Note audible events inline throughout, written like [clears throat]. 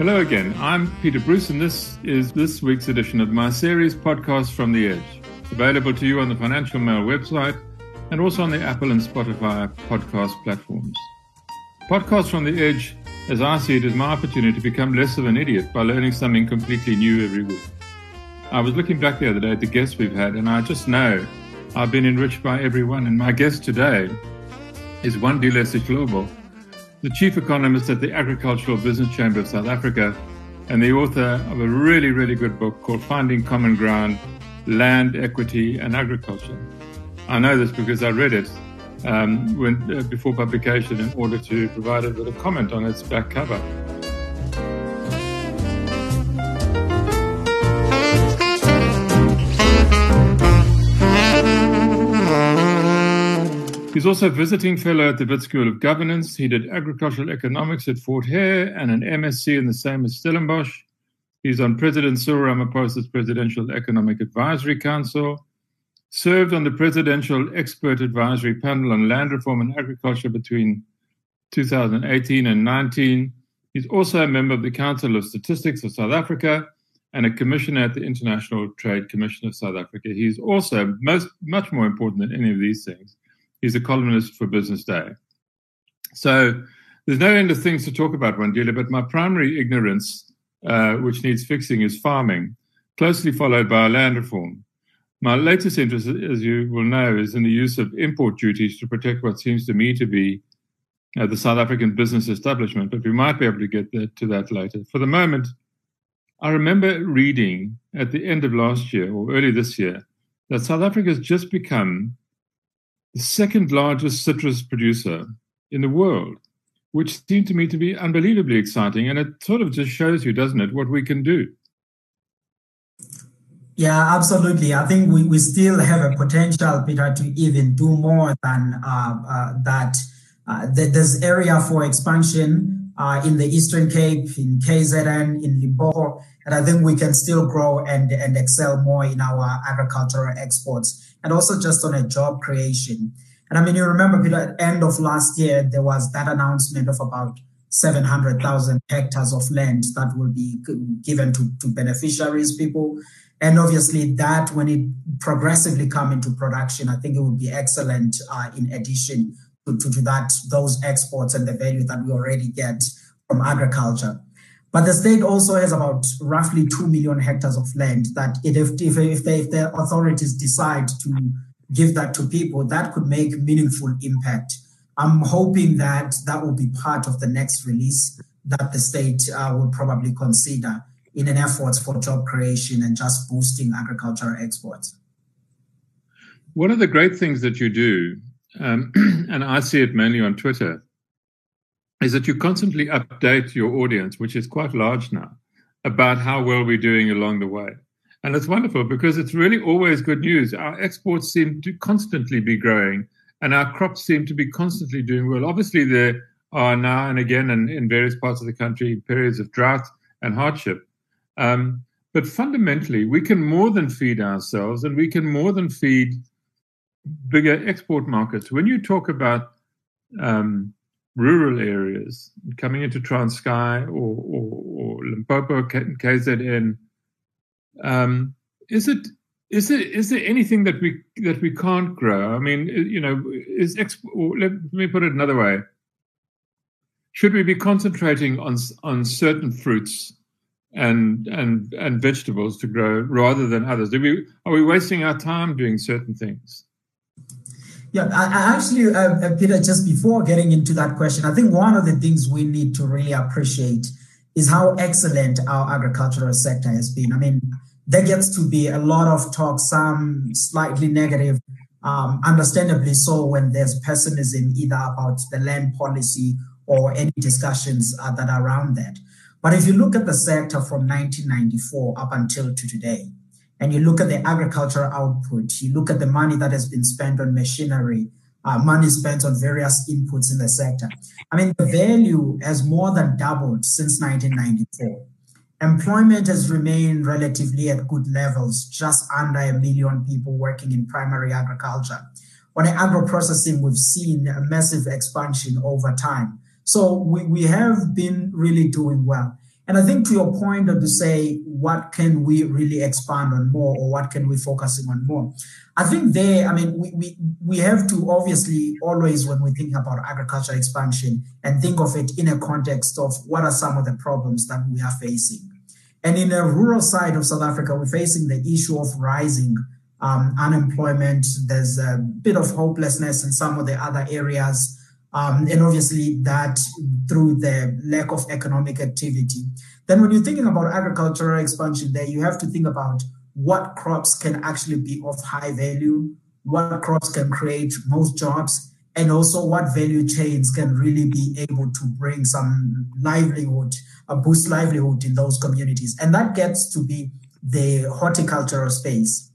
Hello again. I'm Peter Bruce, and this is this week's edition of my series podcast from the Edge, available to you on the Financial Mail website and also on the Apple and Spotify podcast platforms. Podcast from the Edge, as I see it, is my opportunity to become less of an idiot by learning something completely new every week. I was looking back the other day at the guests we've had, and I just know I've been enriched by everyone. And my guest today is Wandile Sihlobo the chief economist at the Agricultural Business Chamber of South Africa and the author of a really, really good book called Finding Common Ground Land, Equity, and Agriculture. I know this because I read it um, when, uh, before publication in order to provide it with a comment on its back cover. He's also a visiting fellow at the Wits School of Governance. He did agricultural economics at Fort Hare and an MSc in the same as Stellenbosch. He's on President Cyril Ramaphosa's Presidential Economic Advisory Council, served on the Presidential Expert Advisory Panel on Land Reform and Agriculture between 2018 and 19. He's also a member of the Council of Statistics of South Africa and a commissioner at the International Trade Commission of South Africa. He's also most, much more important than any of these things He's a columnist for Business Day. So there's no end of things to talk about, Wandile, but my primary ignorance, uh, which needs fixing, is farming, closely followed by land reform. My latest interest, as you will know, is in the use of import duties to protect what seems to me to be uh, the South African business establishment, but we might be able to get that, to that later. For the moment, I remember reading at the end of last year or early this year that South Africa has just become the second largest citrus producer in the world, which seemed to me to be unbelievably exciting. And it sort of just shows you, doesn't it, what we can do. Yeah, absolutely. I think we, we still have a potential, Peter, to even do more than uh, uh, that. Uh, there's area for expansion uh, in the Eastern Cape, in KZN, in Limpopo, and I think we can still grow and, and excel more in our agricultural exports and also just on a job creation. And I mean, you remember, at the end of last year, there was that announcement of about 700,000 hectares of land that will be given to, to beneficiaries, people. And obviously, that when it progressively come into production, I think it would be excellent uh, in addition to, to, to that, those exports and the value that we already get from agriculture. But the state also has about roughly 2 million hectares of land that if, if, if, they, if the authorities decide to give that to people, that could make meaningful impact. I'm hoping that that will be part of the next release that the state uh, will probably consider in an effort for job creation and just boosting agricultural exports. One of the great things that you do, um, [clears throat] and I see it mainly on Twitter, is that you constantly update your audience, which is quite large now, about how well we're doing along the way. And it's wonderful because it's really always good news. Our exports seem to constantly be growing and our crops seem to be constantly doing well. Obviously, there are now and again in, in various parts of the country periods of drought and hardship. Um, but fundamentally, we can more than feed ourselves and we can more than feed bigger export markets. When you talk about um, rural areas coming into Transkei or, or, or Limpopo, KZN. Um, is it is there is there anything that we that we can't grow? I mean, you know, is let me put it another way. Should we be concentrating on on certain fruits and and and vegetables to grow rather than others? Do we are we wasting our time doing certain things? Yeah, I, I actually, uh, uh, Peter, just before getting into that question, I think one of the things we need to really appreciate is how excellent our agricultural sector has been. I mean, there gets to be a lot of talk, some slightly negative, um, understandably so, when there's pessimism either about the land policy or any discussions uh, that are around that. But if you look at the sector from 1994 up until to today, and you look at the agricultural output, you look at the money that has been spent on machinery, uh, money spent on various inputs in the sector. I mean, the value has more than doubled since 1994. Employment has remained relatively at good levels, just under a million people working in primary agriculture. On agro processing, we've seen a massive expansion over time. So we, we have been really doing well. And I think to your point to say, what can we really expand on more or what can we focusing on more? I think there, I mean, we, we, we have to obviously always, when we think about agriculture expansion and think of it in a context of what are some of the problems that we are facing. And in the rural side of South Africa, we're facing the issue of rising um, unemployment. There's a bit of hopelessness in some of the other areas. Um, and obviously that through the lack of economic activity. Then when you're thinking about agricultural expansion there, you have to think about what crops can actually be of high value, what crops can create most jobs, and also what value chains can really be able to bring some livelihood, a boost livelihood in those communities. And that gets to be the horticultural space.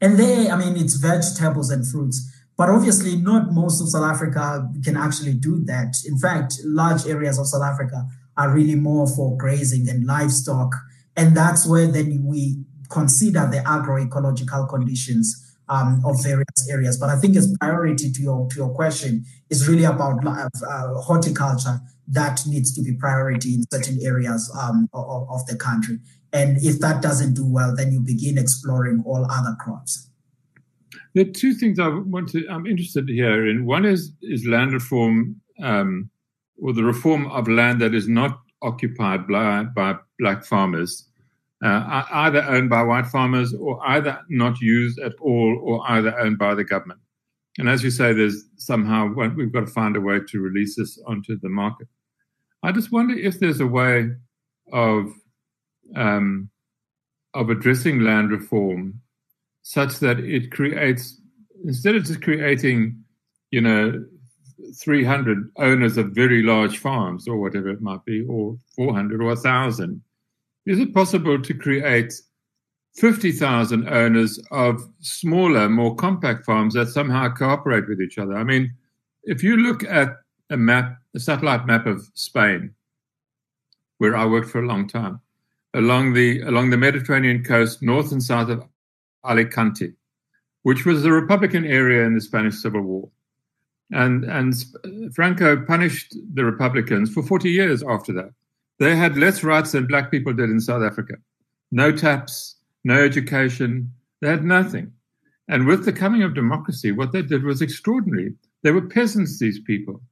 And there, I mean, it's vegetables and fruits. But obviously, not most of South Africa can actually do that. In fact, large areas of South Africa are really more for grazing and livestock. And that's where then we consider the agroecological conditions um, of various areas. But I think its priority to your to your question is really about uh, uh, horticulture that needs to be priority in certain areas um, of, of the country. And if that doesn't do well, then you begin exploring all other crops. There are two things I want to. I'm interested here in. One is is land reform, um, or the reform of land that is not occupied by, by black farmers, uh, either owned by white farmers or either not used at all, or either owned by the government. And as you say, there's somehow we've got to find a way to release this onto the market. I just wonder if there's a way of um, of addressing land reform such that it creates instead of just creating, you know, 300 owners of very large farms or whatever it might be, or 400 or 1,000, is it possible to create 50,000 owners of smaller, more compact farms that somehow cooperate with each other? I mean, if you look at a map, a satellite map of Spain, where I worked for a long time, along the along the Mediterranean coast, north and south of Alicante, which was a Republican area in the Spanish Civil War. And, and Franco punished the Republicans for 40 years after that. They had less rights than black people did in South Africa. No taps, no education, they had nothing. And with the coming of democracy, what they did was extraordinary. They were peasants, these people.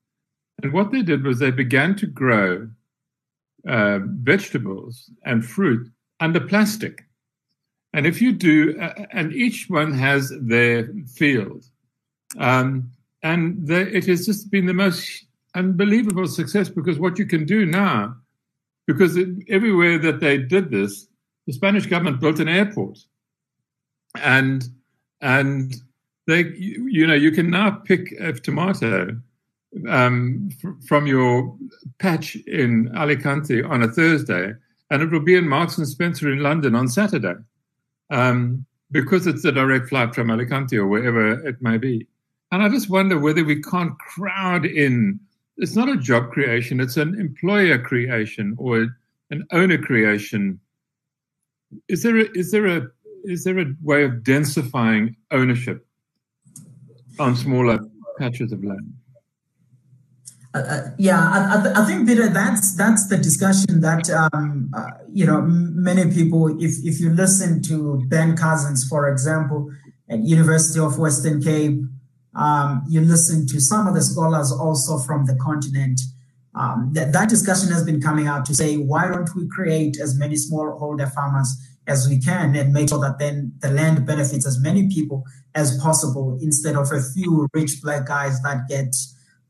And what they did was they began to grow uh, vegetables and fruit under plastic. And if you do, uh, and each one has their field, um, and the, it has just been the most unbelievable success because what you can do now, because it, everywhere that they did this, the Spanish government built an airport, and and they, you, you know, you can now pick a tomato um, from your patch in Alicante on a Thursday, and it will be in Marks and Spencer in London on Saturday um, because it's a direct flight from Alicante or wherever it may be. And I just wonder whether we can't crowd in. It's not a job creation, it's an employer creation or an owner creation. Is there a, is there a is there a way of densifying ownership on smaller patches of land? Uh, uh, yeah, I, I, think Peter, that's that's the discussion that um, uh, you know many people. If if you listen to Ben Cousins, for example, at University of Western Cape, um, you listen to some of the scholars also from the continent. Um, that, that discussion has been coming out to say, why don't we create as many smallholder farmers as we can and make sure that then the land benefits as many people as possible instead of a few rich black guys that get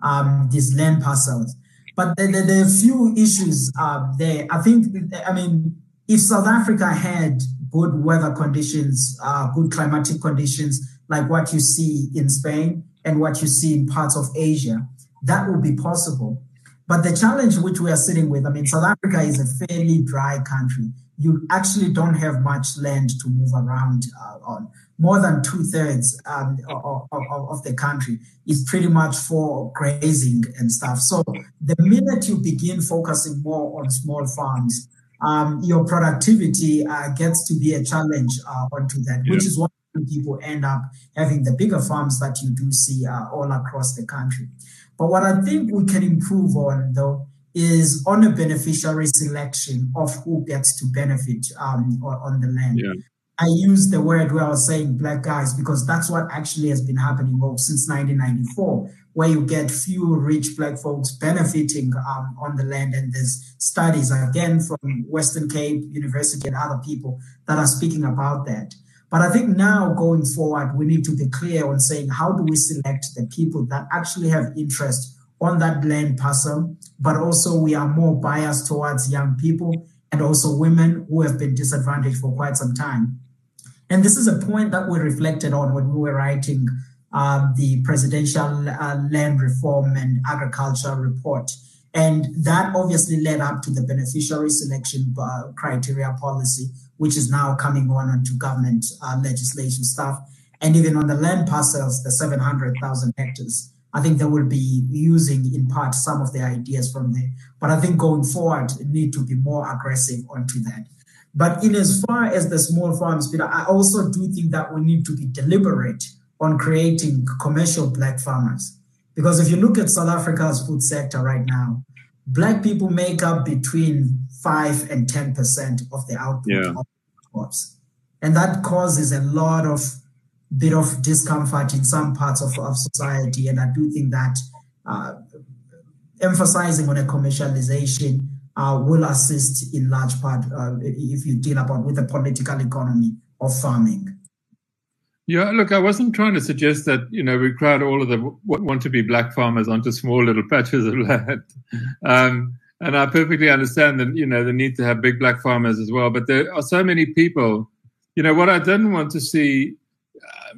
um, these land parcels. But there, there, there are a few issues uh, there. I think, I mean, if South Africa had good weather conditions, uh, good climatic conditions, like what you see in Spain and what you see in parts of Asia, that would be possible. But the challenge which we are sitting with, I mean, South Africa is a fairly dry country. You actually don't have much land to move around uh, on more than two thirds um, of, of, of, the country is pretty much for grazing and stuff. So the minute you begin focusing more on small farms, um, your productivity uh, gets to be a challenge uh, onto that, yeah. which is why people end up having the bigger farms that you do see uh, all across the country. But what I think we can improve on, though, is on a beneficiary selection of who gets to benefit um, on the land. Yeah. I use the word where I was saying black guys because that's what actually has been happening since 1994, where you get few rich black folks benefiting um, on the land. And there's studies again from Western Cape University and other people that are speaking about that. But I think now going forward, we need to be clear on saying how do we select the people that actually have interest on that land parcel, but also we are more biased towards young people and also women who have been disadvantaged for quite some time. And this is a point that we reflected on when we were writing uh, the Presidential uh, Land Reform and Agriculture Report. And that obviously led up to the beneficiary selection uh, criteria policy, which is now coming on onto government uh, legislation stuff. And even on the land parcels, the 700,000 hectares, I think they will be using in part some of the ideas from there. But I think going forward, need to be more aggressive onto that. But in as far as the small farms, Peter, I also do think that we need to be deliberate on creating commercial black farmers. Because if you look at South Africa's food sector right now, black people make up between 5 and 10% of the output yeah. of crops. And that causes a lot of bit of discomfort in some parts of, of society. And I do think that uh, emphasizing on a commercialization uh, will assist in large part uh, if you deal about with the political economy of farming. Yeah, look, I wasn't trying to suggest that you know we crowd all of the want to be black farmers onto small little patches of [laughs] land, um, and I perfectly understand that you know the need to have big black farmers as well. But there are so many people. You know what I didn't want to see uh,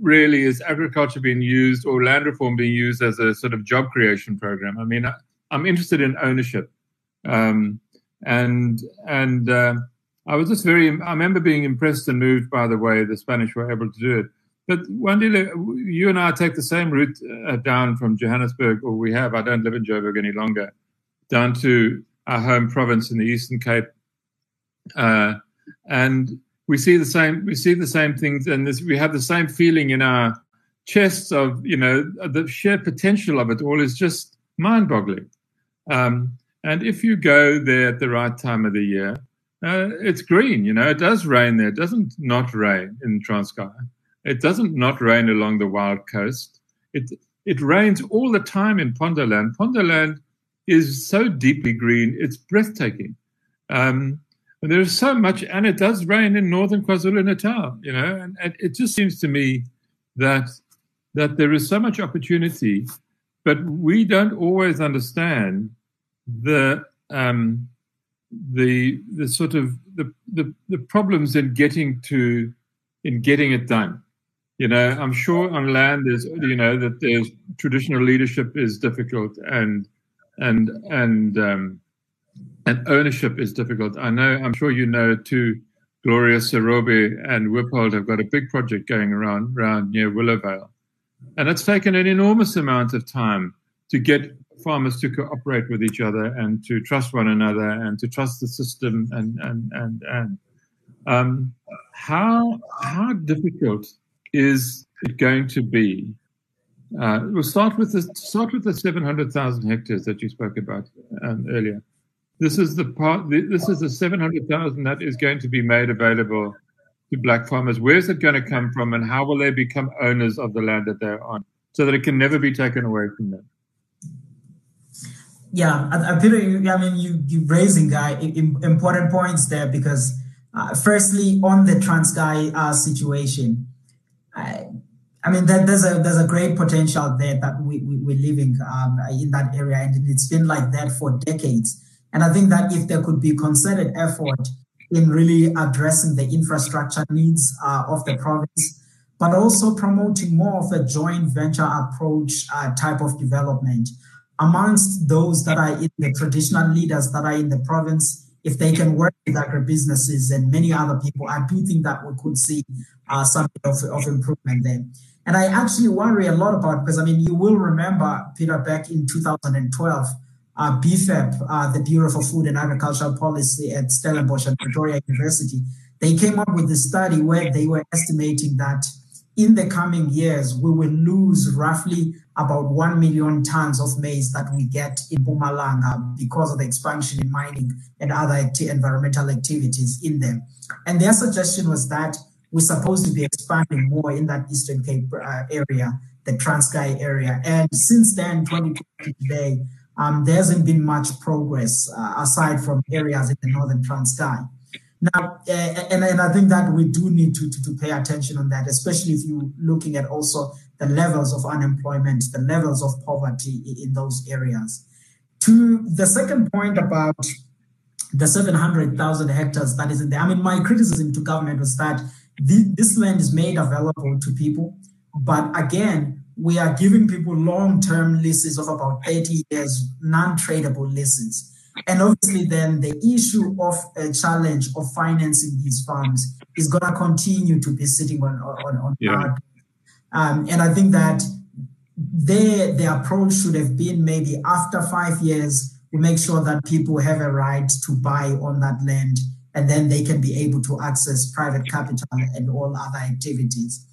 really is agriculture being used or land reform being used as a sort of job creation program. I mean, I, I'm interested in ownership. Um, and and uh, I was just very. I remember being impressed and moved by the way the Spanish were able to do it. But Wandile, you and I take the same route uh, down from Johannesburg, or we have. I don't live in Joburg any longer. Down to our home province in the Eastern Cape, uh, and we see the same. We see the same things, and this, we have the same feeling in our chests of you know the sheer potential of it all is just mind-boggling. Um, and if you go there at the right time of the year, uh, it's green. You know, it does rain there. It doesn't not rain in Transkei. It doesn't not rain along the wild coast. It it rains all the time in Pondoland. Pondoland is so deeply green. It's breathtaking. Um, and there's so much, and it does rain in northern KwaZulu Natal. You know, and, and it just seems to me that that there is so much opportunity, but we don't always understand the um, the the sort of the, the the problems in getting to in getting it done. You know, I'm sure on land there's you know that there's traditional leadership is difficult and and and um, and ownership is difficult. I know. I'm sure you know too. Gloria Serobe and WipHold have got a big project going around around near Willowvale, and it's taken an enormous amount of time to get farmers to cooperate with each other and to trust one another and to trust the system and and and and um, how how difficult is it going to be? Uh, we'll start with the start with the seven hundred thousand hectares that you spoke about um, earlier. This is the part. This is the seven hundred thousand that is going to be made available to black farmers. Where's it going to come from, and how will they become owners of the land that they're on, so that it can never be taken away from them? Yeah, I, I, Peter, I mean, you you raising uh, important points there because, uh, firstly, on the Transkei uh, situation, I, I mean, that there's a there's a great potential there that we, we we're living um, in that area, and it's been like that for decades. And I think that if there could be concerted effort in really addressing the infrastructure needs uh, of the province, but also promoting more of a joint venture approach uh, type of development amongst those that are in the traditional leaders that are in the province, if they can work with agribusinesses and many other people, I do think that we could see uh, some of, of improvement there. And I actually worry a lot about because I mean you will remember Peter back in 2012, uh, uh, the Bureau for Food and Agricultural Policy at Stellenbosch and Pretoria University, they came up with a study where they were estimating that in the coming years, we will lose roughly about 1 million tons of maize that we get in Mpumalanga because of the expansion in mining and other acti- environmental activities in them. And their suggestion was that we're supposed to be expanding more in that Eastern Cape uh, area, the Transkei area. And since then, 2020 today, um, there hasn't been much progress uh, aside from areas in the northern Transkei. Now, uh, and, and I think that we do need to, to, to pay attention on that, especially if you're looking at also the levels of unemployment, the levels of poverty in those areas. To the second point about the 700,000 hectares that is in there, I mean, my criticism to government was that this land is made available to people, but again, we are giving people long-term leases of about 30 years, non-tradable leases. And obviously, then the issue of a challenge of financing these farms is going to continue to be sitting on on, on yeah. Um, and I think that their the approach should have been maybe after five years, we make sure that people have a right to buy on that land, and then they can be able to access private capital and all other activities.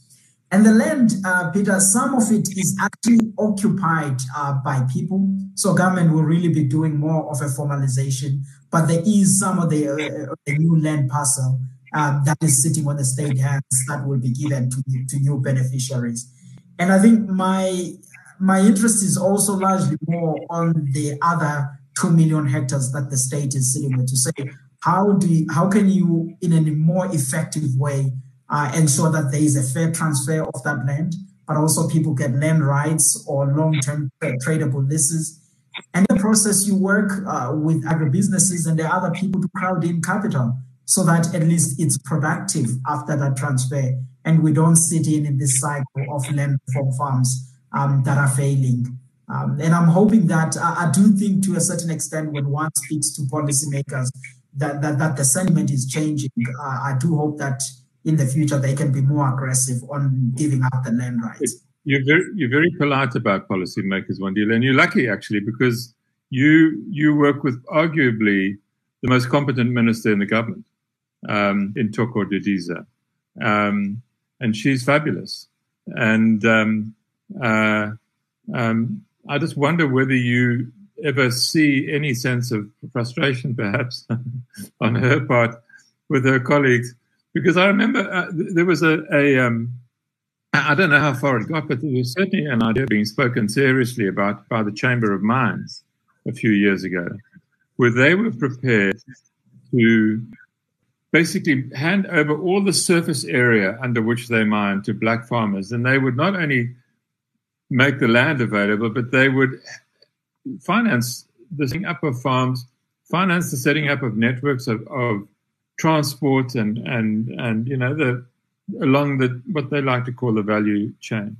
And the land, uh, Peter, some of it is actually occupied uh, by people. So government will really be doing more of a formalization. But there is some of the, uh, the new land parcel um, that is sitting on the state hands that will be given to, to new beneficiaries. And I think my my interest is also largely more on the other two million hectares that the state is sitting with to say how do you, how can you in a more effective way uh, ensure that there is a fair transfer of that land, but also people get land rights or long-term tradable leases. And the process you work uh, with agribusinesses and the other people to crowd in capital so that at least it's productive after that transfer and we don't sit in, in this cycle of land reform farms um, that are failing. Um, and I'm hoping that I, I, do think to a certain extent when one speaks to policymakers that, that, that the sentiment is changing. Uh, I do hope that in the future they can be more aggressive on giving up the land rights. You're very, you're very polite about policymakers, Wandile, and you're lucky actually because you you work with arguably the most competent minister in the government, um, in Thoko Didiza, um, and she's fabulous. And um, uh, um, I just wonder whether you ever see any sense of frustration, perhaps, [laughs] on her part with her colleagues because I remember uh, there was a, a um, I don't know how far it got, but there was certainly an idea being spoken seriously about by the Chamber of Mines a few years ago, where they were prepared to basically hand over all the surface area under which they mine to black farmers, and they would not only make the land available, but they would finance the setting up of farms, finance the setting up of networks of, of transport and and and you know the along the what they like to call the value chain.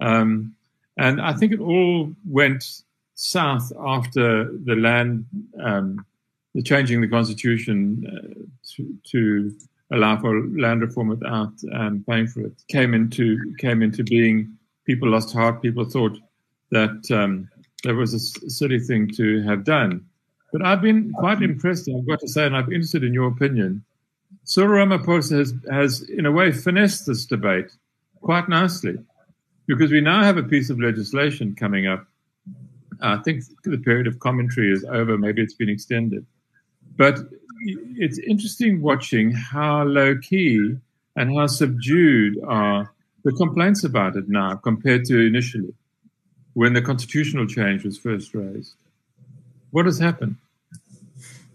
Um, and I think it all went south after the land, um, the changing the constitution uh, to, to, allow for land reform without um, paying for it came into came into being. People lost heart. People thought that um, that was a silly thing to have done. But I've been quite mm-hmm. impressed, I've got to say, and I'm interested in your opinion. Cyril Ramaphosa has, has, in a way, finessed this debate quite nicely because we now have a piece of legislation coming up. I think the period of commentary is over, maybe it's been extended. But it's interesting watching how low key and how subdued are the complaints about it now compared to initially when the constitutional change was first raised. What has happened?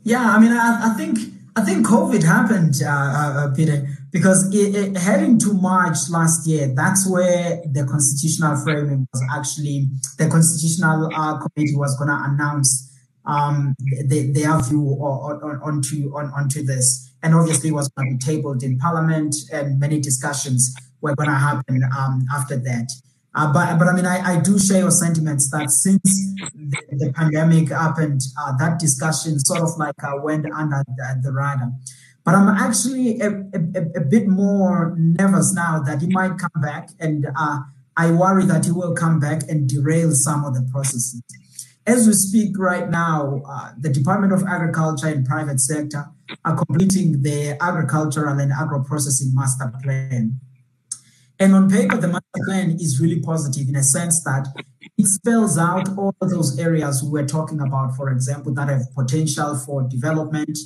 Yeah, I mean, I, I think I think COVID happened, uh, uh, uh, Peter, because it, it, heading to March last year, that's where the constitutional framing was actually the constitutional uh, committee was going to announce um, the, their view on, on, onto on, onto this, and obviously was going to be tabled in Parliament, and many discussions were going to happen um, after that. Uh, but, but I mean, I, I do share your sentiments that since the, the pandemic happened, uh, that discussion sort of like uh, went under the, the, radar. But I'm actually a, a, a, bit more nervous now that he might come back, and uh, I worry that he will come back and derail some of the processes. As we speak right now, uh, the Department of Agriculture and private sector are completing the agricultural and agro processing master plan. And on paper, the master plan is really positive in a sense that it spells out all those areas we were talking about, for example, that have potential for development.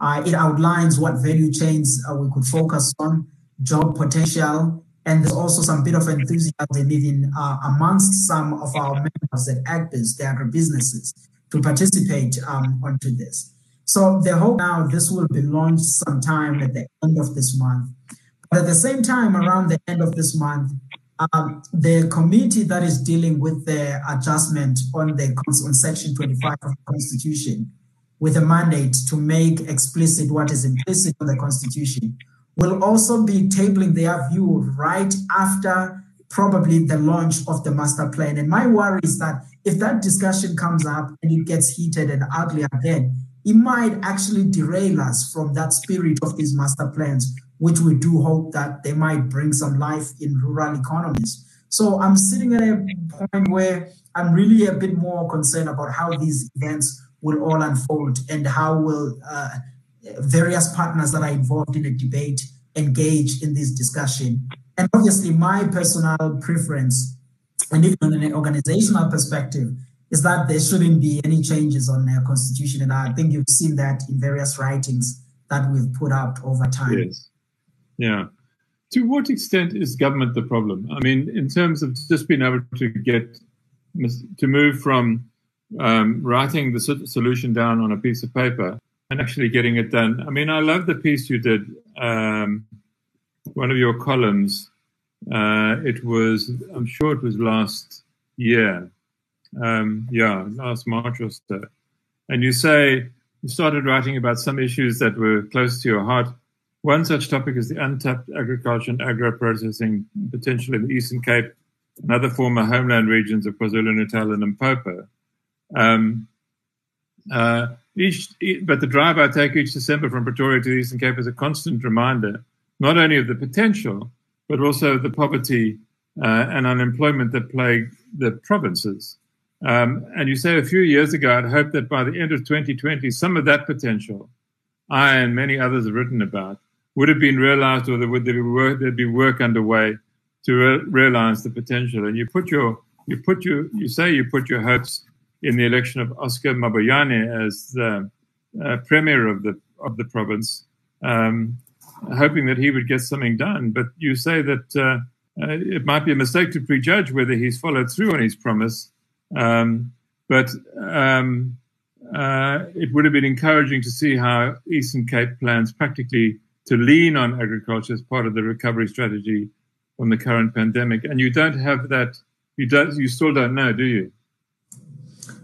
Uh, it outlines what value chains uh, we could focus on, job potential, and there's also some bit of enthusiasm even uh, amongst some of our members at Agbiz, the agribusinesses, to participate um, onto this. So the hope now this will be launched sometime at the end of this month. But at the same time, around the end of this month, um, the committee that is dealing with the adjustment on the on section 25 of the constitution with a mandate to make explicit what is implicit in the constitution will also be tabling their view right after probably the launch of the master plan. And my worry is that if that discussion comes up and it gets heated and ugly again it might actually derail us from that spirit of these master plans which we do hope that they might bring some life in rural economies. So I'm sitting at a point where I'm really a bit more concerned about how these events will all unfold and how will uh, various partners that are involved in the debate engage in this discussion. And obviously, my personal preference, and even on an organizational perspective, is that there shouldn't be any changes on their constitution. And I think you've seen that in various writings that we've put out over time. Yes. Yeah. To what extent is government the problem? I mean, in terms of just being able to get to move from um, writing the solution down on a piece of paper and actually getting it done. I mean, I love the piece you did, um, one of your columns. Uh, it was, I'm sure it was last year. Um, yeah, last March or so. And you say you started writing about some issues that were close to your heart one such topic is the untapped agriculture and agro-processing potential in the Eastern Cape and other former homeland regions of KwaZulu-Natal and Limpopo. Um, uh, each, but the drive I take each December from Pretoria to the Eastern Cape is a constant reminder, not only of the potential, but also the poverty uh, and unemployment that plague the provinces. Um, and you say a few years ago, I'd hoped that by the end of 2020, some of that potential, I and many others have written about, would have been realized or there would there be work, there'd be work underway to re- realize the potential. And you put your you put your you say you put your hopes in the election of Oscar Mabuyane as the uh, premier of the of the province, um, hoping that he would get something done. But you say that uh, uh, it might be a mistake to prejudge whether he's followed through on his promise. Um, but um, uh, it would have been encouraging to see how Eastern Cape plans practically to lean on agriculture as part of the recovery strategy from the current pandemic. And you don't have that. You don't. You still don't know, do you?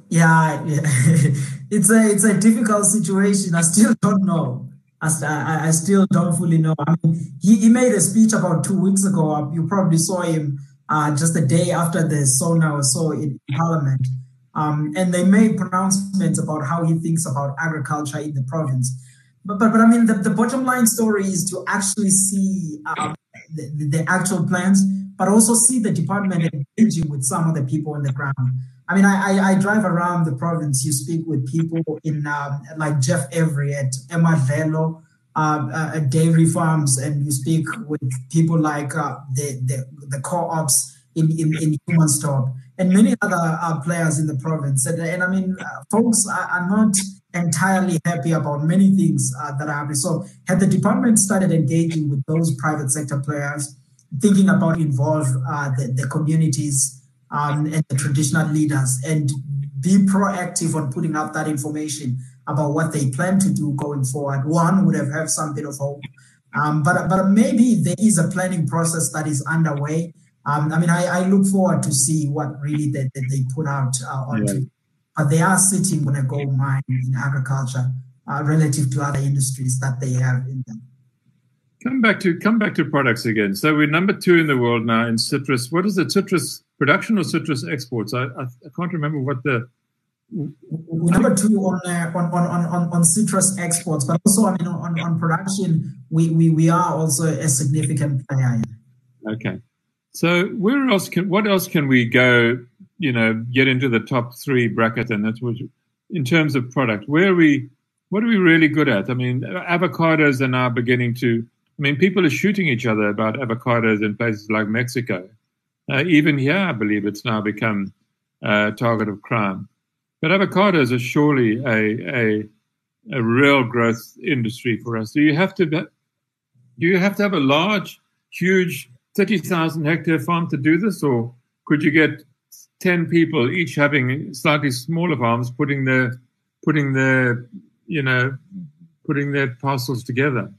Yeah, [laughs] it's a it's a difficult situation. I still don't know. I, I still don't fully know. I mean, he, he made a speech about two weeks ago. You probably saw him uh, just a day after the SONA or so in Parliament. Um, and they made pronouncements about how he thinks about agriculture in the province. But, but, but I mean, the, the bottom line story is to actually see um, the, the actual plans, but also see the department engaging with some of the people on the ground. I mean, I, I, I drive around the province. You speak with people in um, like Jeff Every at Amadlelo uh, uh, dairy farms, and you speak with people like uh, the, the the co-ops in in, in Humansdorp and many other uh, players in the province. And, and I mean, uh, folks are, are not entirely happy about many things uh, that are happening. So, had the department started engaging with those private sector players, thinking about involve uh, the, the communities um, and the traditional leaders, and be proactive on putting out that information about what they plan to do going forward, one would have had some bit of hope. Um, but but maybe there is a planning process that is underway. Um, I mean, I, I, look forward to see what really they, they, they put out uh, onto. Yeah but they are sitting on a gold mine in agriculture uh, relative to other industries that they have in them. Come back to come back to products again. So we're number two in the world now in citrus. What is the citrus production or citrus exports? I I, I can't remember what the we're number two on, uh, on, on, on, on citrus exports, but also I mean on, on production, we, we, we are also a significant player. Okay, so where else can what else can we go you know, get into the top three bracket, and that's what in terms of product, where are we, what are we really good at? I mean, avocados are now beginning to I mean, people are shooting each other about avocados in places like Mexico. Uh, even here, I believe it's now become a target of crime. But avocados are surely a, a, a real growth industry for us. Do you have to do you have to have a large, huge, thirty thousand hectare farm to do this, or could you get ten people each having slightly smaller farms, putting their putting their you know putting their parcels together?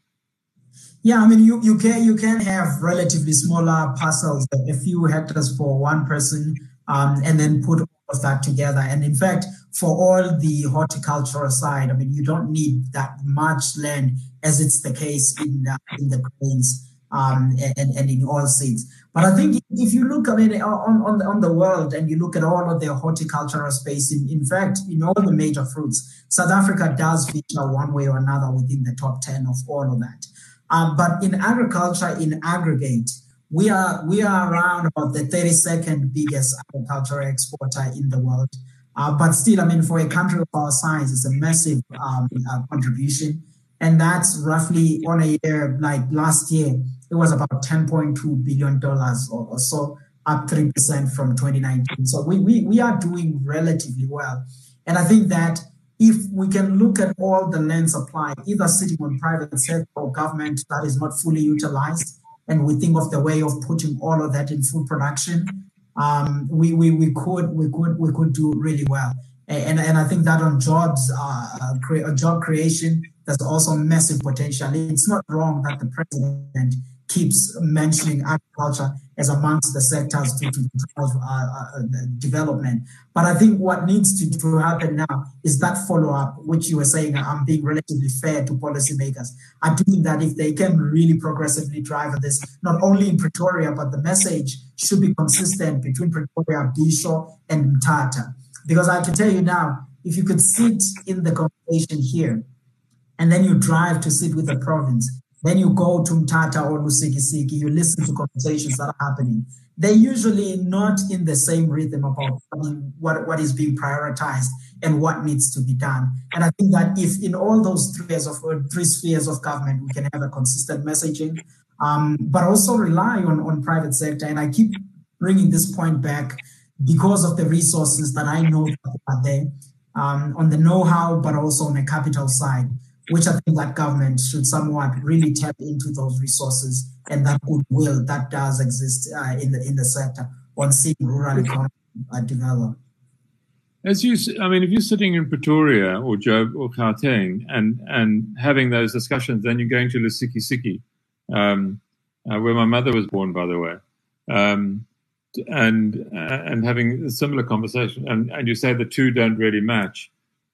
Yeah, I mean, you, you can you can have relatively smaller parcels, a few hectares for one person, um, and then put all of that together. And in fact, for all the horticultural side, I mean, you don't need that much land as it's the case in uh, in the grains um, and, and in oilseeds. But I think if you look, I mean, on, on, the, on the world and you look at all of the horticultural space, in, in fact, in all the major fruits, South Africa does feature one way or another within the top 10 of all of that. Um, but in agriculture, in aggregate, we are we are around about the 32nd biggest agricultural exporter in the world. Uh, but still, I mean, for a country of our size, it's a massive um, uh, contribution. And that's roughly on a year, like last year, it was about $10.2 billion or, or so, up 3% from 2019. So we, we, we are doing relatively well. And I think that if we can look at all the land supply, either sitting on private sector or government that is not fully utilized, and we think of the way of putting all of that in food production, um, we, we, we could we could we could do really well. And, and I think that on jobs, uh, uh cre- job creation, there's also massive potential. It's not wrong that the president keeps mentioning agriculture as amongst the sectors to, to uh, uh, development. But I think what needs to, to happen now is that follow up, which you were saying, I'm being relatively fair to policymakers. I do think that if they can really progressively drive this, not only in Pretoria, but the message should be consistent between Pretoria, Bisho, and Mthatha. Because I can tell you now, if you could sit in the conversation here and then you drive to sit with the province, then you go to Mthatha or Lusikisiki, you listen to conversations that are happening. They're usually not in the same rhythm about what, what is being prioritized and what needs to be done. And I think that if in all those three spheres of, three spheres of government, we can have a consistent messaging, um, but also rely on, on private sector. And I keep bringing this point back because of the resources that I know that are there um, on the know-how, but also on the capital side which I think that government should somewhat really tap into those resources and that goodwill that does exist uh, in the in the sector on seeing rural economy uh, develop. As you, I mean, if you're sitting in Pretoria or Joburg Gauteng and and having those discussions, then you're going to Lusikisiki, um, uh, where my mother was born, by the way, um, and and having a similar conversation, and, and you say the two don't really match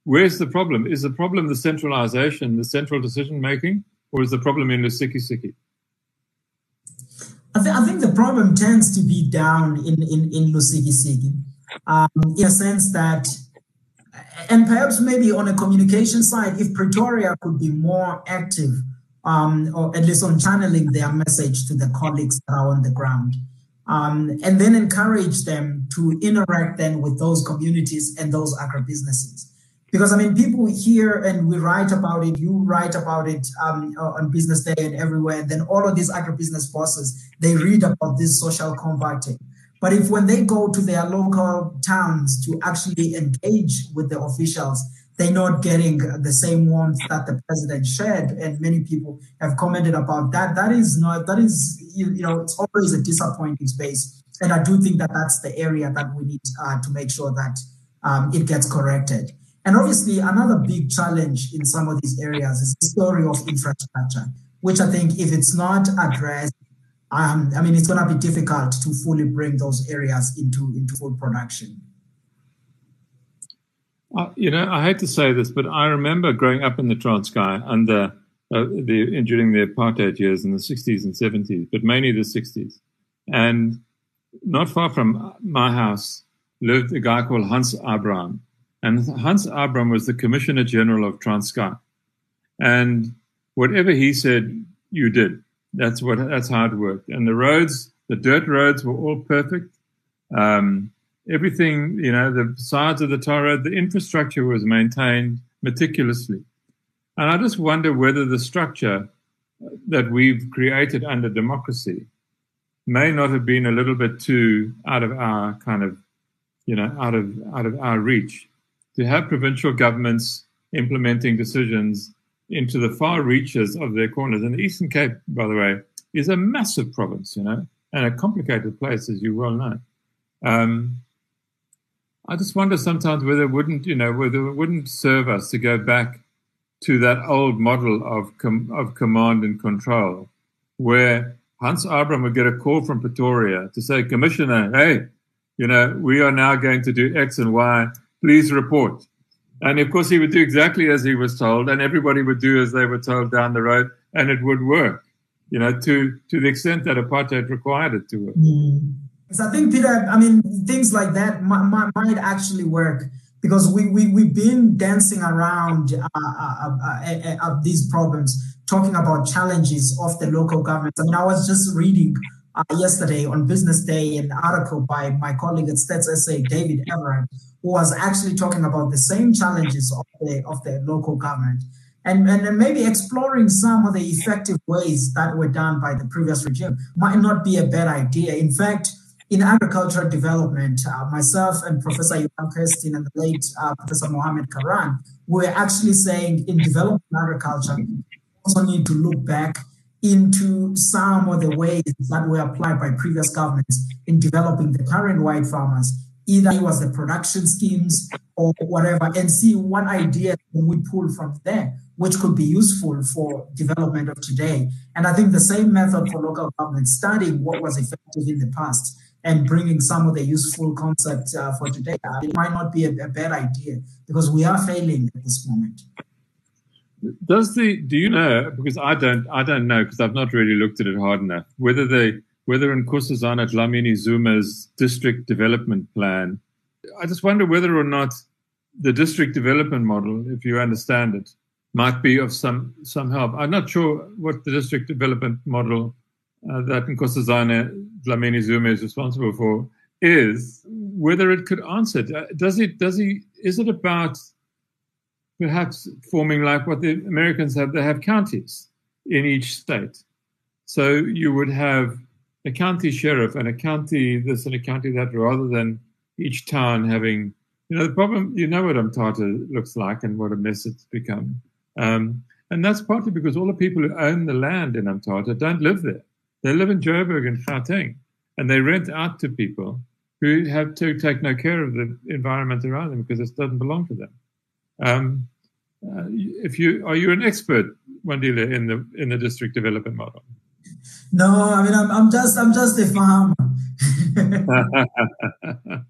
Where's the problem? Is the problem the centralization, the central decision making, or is the problem in the Siki? I, th- I think the problem tends to be down in, in, in Lusikisiki, um, in a sense that, and perhaps maybe on a communication side, if Pretoria could be more active, um, or at least on channeling their message to the colleagues that are on the ground, um, and then encourage them to interact then with those communities and those agribusinesses because I mean, people hear and we write about it. You write about it um, on Business Day and everywhere. And then all of these agribusiness bosses they read about this social compacting. But if when they go to their local towns to actually engage with the officials, they're not getting the same warmth that the president shared, and many people have commented about that. That is not that is you, you know it's always a disappointing space, and I do think that that's the area that we need uh, to make sure that um, it gets corrected. And obviously, another big challenge in some of these areas is the story of infrastructure, which I think if it's not addressed, um, I mean, it's going to be difficult to fully bring those areas into, into full production. Uh, you know, I hate to say this, but I remember growing up in the Transkei under uh, the during the apartheid years in the 60s and 70s, but mainly the 60s. And not far from my house lived a guy called Hans Abraham, and Hans Abram was the Commissioner General of Transkei. And whatever he said, you did. That's what that's how it worked. And the roads, the dirt roads were all perfect. Um, everything, you know, the sides of the tar road, the infrastructure was maintained meticulously. And I just wonder whether the structure that we've created under democracy may not have been a little bit too out of our kind of, you know, out of out of our reach. To have provincial governments implementing decisions into the far reaches of their corners, and the Eastern Cape, by the way, is a massive province, you know, and a complicated place, as you well know. Um, I just wonder sometimes whether it wouldn't, you know, whether it wouldn't serve us to go back to that old model of com- of command and control, where Hans Abraham would get a call from Pretoria to say, Commissioner, hey, you know, we are now going to do X and Y. Please report. And of course, he would do exactly as he was told, and everybody would do as they were told down the road, and it would work, you know, to, to the extent that apartheid required it to work. Mm. I think, Peter, I mean, things like that might, might, actually work because we, we, we've been dancing around uh, uh, uh, uh these problems talking about challenges of the local governments. I mean, I was just reading uh, yesterday on Business Day an article by my colleague at Stats SA, David Everett, who was actually talking about the same challenges of the of the local government. And, and maybe exploring some of the effective ways that were done by the previous regime might not be a bad idea. In fact, in agricultural development, uh, myself and Professor Johann Kirsten and the late uh, Professor Mohammad Karaan were actually saying in development agriculture, we also need to look back into some of the ways that were applied by previous governments in developing the current white farmers. Either it was the production schemes or whatever, and see what ideas we pull from there, which could be useful for development of today. And I think the same method for local government, studying what was effective in the past and bringing some of the useful concepts uh, for today, uh, it might not be a, a bad idea because we are failing at this moment. Does the do you know because I don't I don't know because I've not really looked at it hard enough whether they whether in Nkosazana Dlamini Zuma's district development plan I just wonder whether or not the district development model if you understand it might be of some some help I'm not sure what the district development model uh, that Nkosazana Dlamini Zuma is responsible for is whether it could answer it. Does it does he is it about perhaps forming like what the Americans have. They have counties in each state. So you would have a county sheriff and a county this and a county that rather than each town having, you know, the problem, you know what Umtata looks like and what a mess it's become. Um, and that's partly because all the people who own the land in Umtata don't live there. They live in Joburg and Gauteng, and they rent out to people who have to take no care of the environment around them because it doesn't belong to them. Um, uh, if you are you an expert, Wandile, in the in the district development model? No, I mean I'm, I'm just I'm just a farmer. [laughs]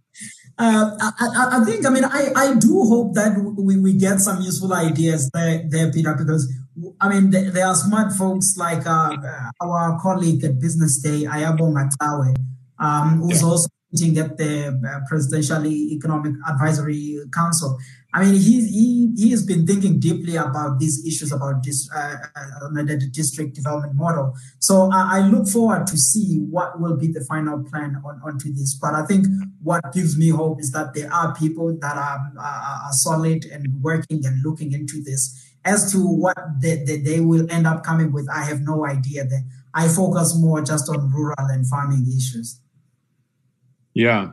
uh, I, I, think I mean I, I do hope that we, we get some useful ideas there, there Peter because I mean there are smart folks like uh, our colleague at Business Day Ayabonga Cawe um, who's yeah. also meeting at the uh, Presidential Economic Advisory Council. I mean, he, he, he has been thinking deeply about these issues about this, uh, uh, the district development model. So I, I, look forward to see what will be the final plan on onto this. But I think what gives me hope is that there are people that are, are solid and working and looking into this. As to what they, they, they will end up coming with, I have no idea. That I focus more just on rural and farming issues. Yeah,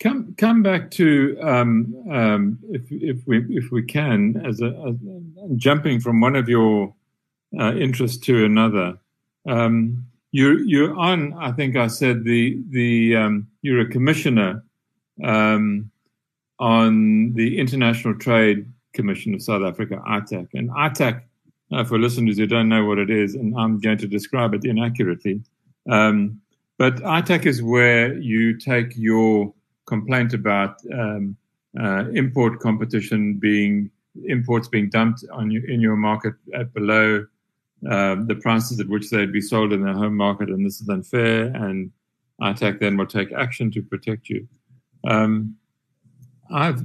come come back to um, um, if if we if we can as a, jumping from one of your uh, interests to another. Um, you you're on. I think I said the the um, you're a commissioner um, on the International Trade Commission of South Africa, ITAC, and ITAC. Uh, for listeners who don't know what it is, and I'm going to describe it inaccurately. Um, but ITAC is where you take your complaint about um, uh, import competition being imports being dumped on you in your market at below um, the prices at which they'd be sold in their home market, and this is unfair. And ITAC then will take action to protect you. Um, I've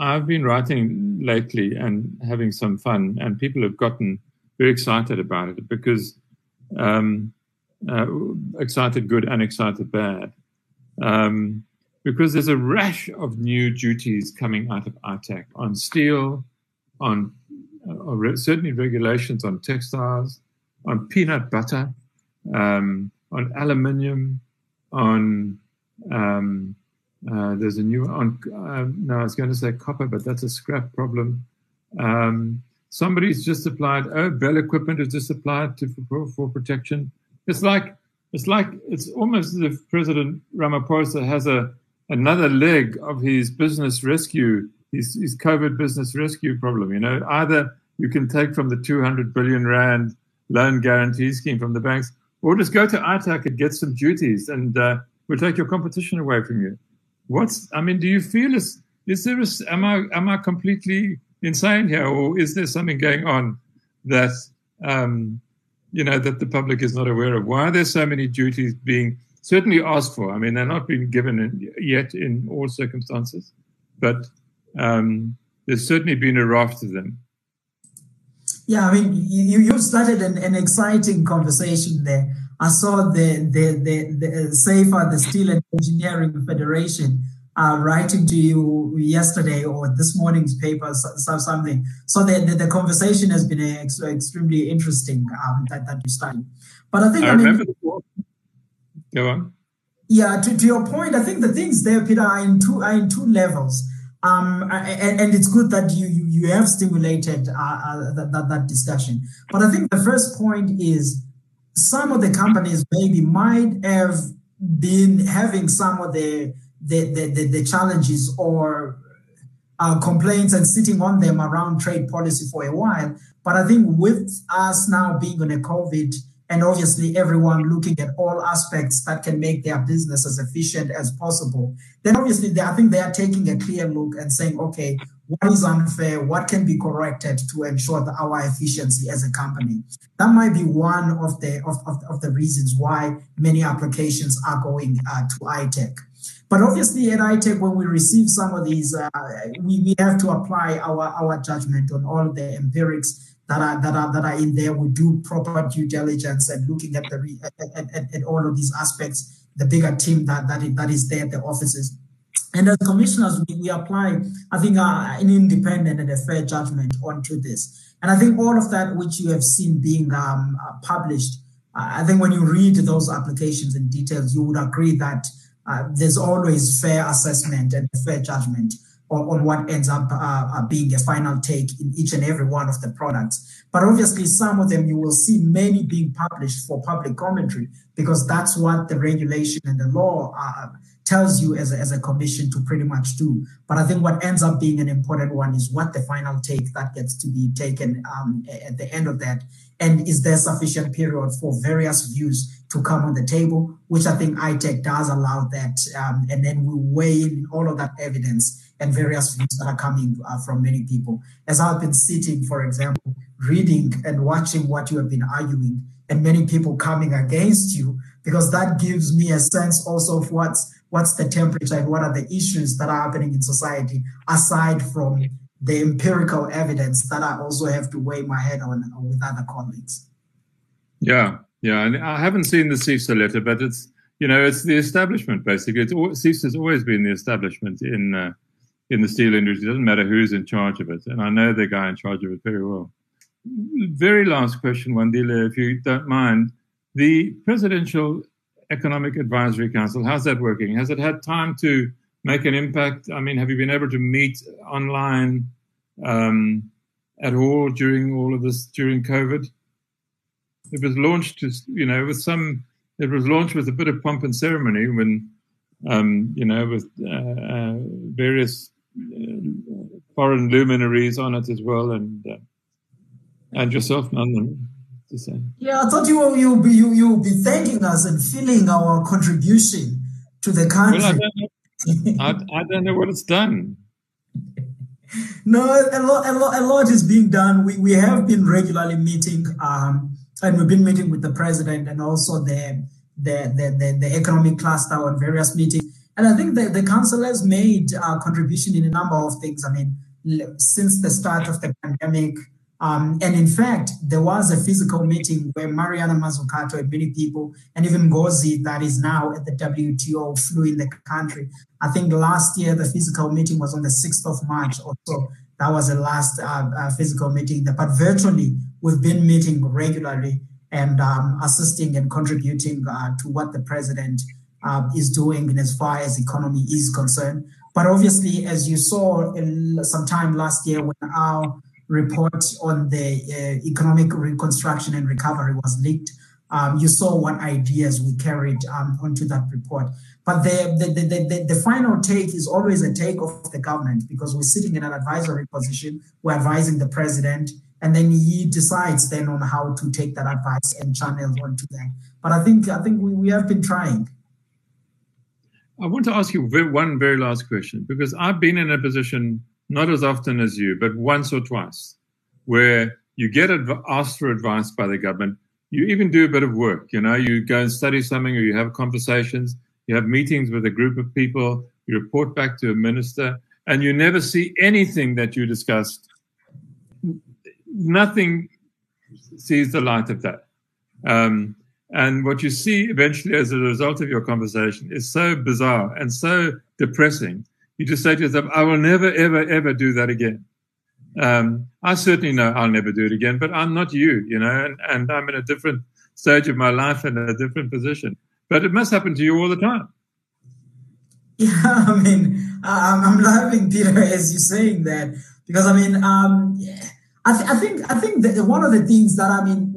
I've been writing lately and having some fun, and people have gotten very excited about it because um, uh, excited good and excited bad. Um, because there's a rash of new duties coming out of ITAC on steel, on uh, certainly regulations on textiles, on peanut butter, um, on aluminium, on um, uh, there's a new on. Uh, no, I was going to say copper, but that's a scrap problem. Um, somebody's just applied. Oh, Bell Equipment has just applied to for, for protection. It's like it's like it's almost as if President Ramaphosa has a another leg of his business rescue, his, his COVID business rescue problem. You know, either you can take from the 200 billion rand loan guarantee scheme from the banks, or just go to ITAC and get some duties, and uh, we'll take your competition away from you. What's I mean, do you feel is is there a, am I am I completely insane here, or is there something going on that um, you know that the public is not aware of? Why are there so many duties being certainly asked for? I mean, they're not being given in, yet in all circumstances, but um, there's certainly been a raft of them. Yeah, I mean, you, you started an, an exciting conversation there. I saw the the the, the SEIFSA, the Steel and Engineering Federation, uh, writing to you yesterday or this morning's paper, so, something. So the, the, the, conversation has been ex- extremely interesting um, that, that you started. But I think I, I remember. Mean, Go on. Yeah, to, to your point, I think the things there, Peter, are in two are in two levels. Um, and, and, it's good that you you, you have stimulated uh, uh, that, that, that discussion. But I think the first point is some of the companies maybe might have been having some of the the, the, the, the challenges or uh, complaints and sitting on them around trade policy for a while. But I think with us now being on a COVID and obviously everyone looking at all aspects that can make their business as efficient as possible, then obviously they, I think they are taking a clear look and saying, okay, what is unfair, what can be corrected to ensure our efficiency as a company. That might be one of the of, of, of the reasons why many applications are going uh, to ITAC But obviously at ITAC when we receive some of these, uh, we, we have to apply our, our judgment on all the empirics that are that are that are in there. We do proper due diligence and looking at the at, at, at all of these aspects. The bigger team that that is, that is there at the offices. And as commissioners, we, we apply, I think, uh, an independent and a fair judgment onto this. And I think all of that which you have seen being um, uh, published, uh, I think when you read those applications in details, you would agree that uh, there's always fair assessment and fair judgment on, on what ends up uh, uh, being a final take in each and every one of the products. But obviously, some of them you will see many being published for public commentary because that's what the regulation and the law uh, tells you as a, as a commission to pretty much do. But I think what ends up being an important one is what the final take that gets to be taken um, at the end of that. And is there sufficient period for various views to come on the table, which I think ITAC does allow that. Um, and then we weigh in all of that evidence and various views that are coming uh, from many people. As I've been sitting, for example, reading and watching what you have been arguing, and many people coming against you, because that gives me a sense also of what's what's the temperature and what are the issues that are happening in society aside from the empirical evidence that I also have to weigh my head on with other colleagues. Yeah, yeah, and I haven't seen the SEIFSA letter, but it's you know it's the establishment basically. It's SEIFSA has always been the establishment in uh, in the steel industry. It doesn't matter who's in charge of it, and I know the guy in charge of it very well. Very last question, Wandile, if you don't mind. The Presidential Economic Advisory Council, how's that working? Has it had time to make an impact? I mean, have you been able to meet online um, at all during all of this during COVID? It was launched, you know, with some. It was launched with a bit of pomp and ceremony when, um, you know, with uh, uh, various foreign luminaries on it as well, and uh, and yourself, say. Yeah, I thought you you'll be you you'll be thanking us and feeling our contribution to the country. Well, I, don't I, I don't know what it's done. [laughs] No, a lot, a lot, a lot is being done. We we have been regularly meeting, um, and we've been meeting with the president and also the the the the, the economic cluster on various meetings. And I think the, the council has made a contribution in a number of things. I mean, since the start of the pandemic, um, and in fact, there was a physical meeting where Mariana Mazzucato and many people, and even Ngozi, that is now at the WTO, flew in the country. I think last year the physical meeting was on the 6th of March or so. That was the last uh, uh, physical meeting. But virtually, we've been meeting regularly. and um, assisting and contributing uh, to what the president uh, is doing in as far as economy is concerned. But obviously, as you saw sometime last year when our report on the uh, economic reconstruction and recovery was leaked, um, you saw what ideas we carried um, onto that report. But the, the, the, the, the final take is always a take of the government because we're sitting in an advisory position, we're advising the president, and then he decides then on how to take that advice and channel onto that. But I think I think we, we have been trying. I want to ask you one very last question because I've been in a position not as often as you, but once or twice, where you get adv- asked for advice by the government. You even do a bit of work. You know, you go and study something, or you have conversations. You have meetings with a group of people. You report back to a minister, and you never see anything that you discussed. Nothing sees the light of that. Um, and what you see eventually as a result of your conversation is so bizarre and so depressing. You just say to yourself, I will never, ever, ever do that again. Um, I certainly know I'll never do it again, but I'm not you, you know, and, and I'm in a different stage of my life and a different position. But it must happen to you all the time. Yeah, [laughs] I mean, I'm, I'm laughing, Peter, [laughs] as you're saying that, because I mean, um, I, th- I think I think that one of the things that I mean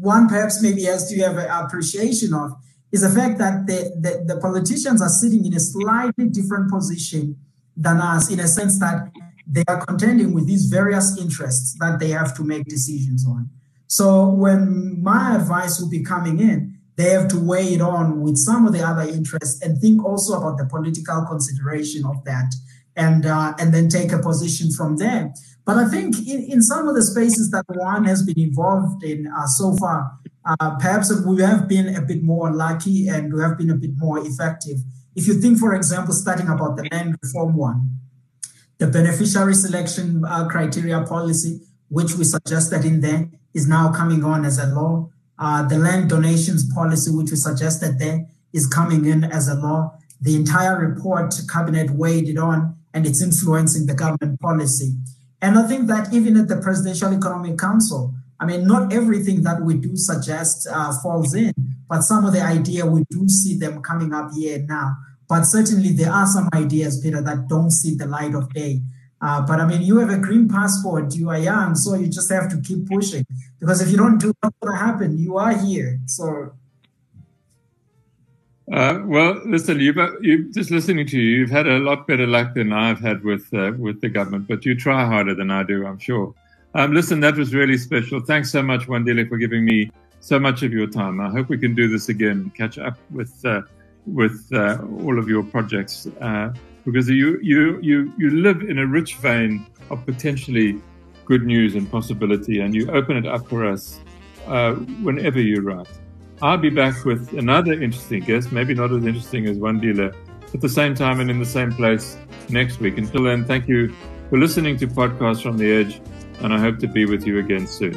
one perhaps maybe has to have an appreciation of is the fact that the, the, the, politicians are sitting in a slightly different position than us in a sense that they are contending with these various interests that they have to make decisions on. So when my advice will be coming in, they have to weigh it on with some of the other interests and think also about the political consideration of that and uh, and then take a position from there. But I think in, in some of the spaces that one has been involved in uh, so far, uh, perhaps we have been a bit more lucky and we have been a bit more effective. If you think, for example, starting about the land reform one, the beneficiary selection uh, criteria policy, which we suggested in there, is now coming on as a law. Uh, the land donations policy, which we suggested there, is coming in as a law. The entire report, cabinet weighed it on, and it's influencing the government policy. And I think that even at the Presidential Economic Council, I mean, not everything that we do suggest uh, falls in, but some of the idea we do see them coming up here now. But certainly there are some ideas, Peter, that don't see the light of day. Uh, but I mean, you have a green passport, you are young, so you just have to keep pushing. Because if you don't do going to happen, you are here. So uh, well, listen, you've, you just listening to you, you've had a lot better luck than I've had with uh, with the government, but you try harder than I do, I'm sure. Um, listen, that was really special. Thanks so much, Wandile, for giving me so much of your time. I hope we can do this again, catch up with uh, with uh, all of your projects, uh, because you you you you live in a rich vein of potentially good news and possibility, and you open it up for us uh, whenever you write. I'll be back with another interesting guest, maybe not as interesting as Wandile, at the same time and in the same place next week. Until then, thank you for listening to Podcasts from the Edge, and I hope to be with you again soon.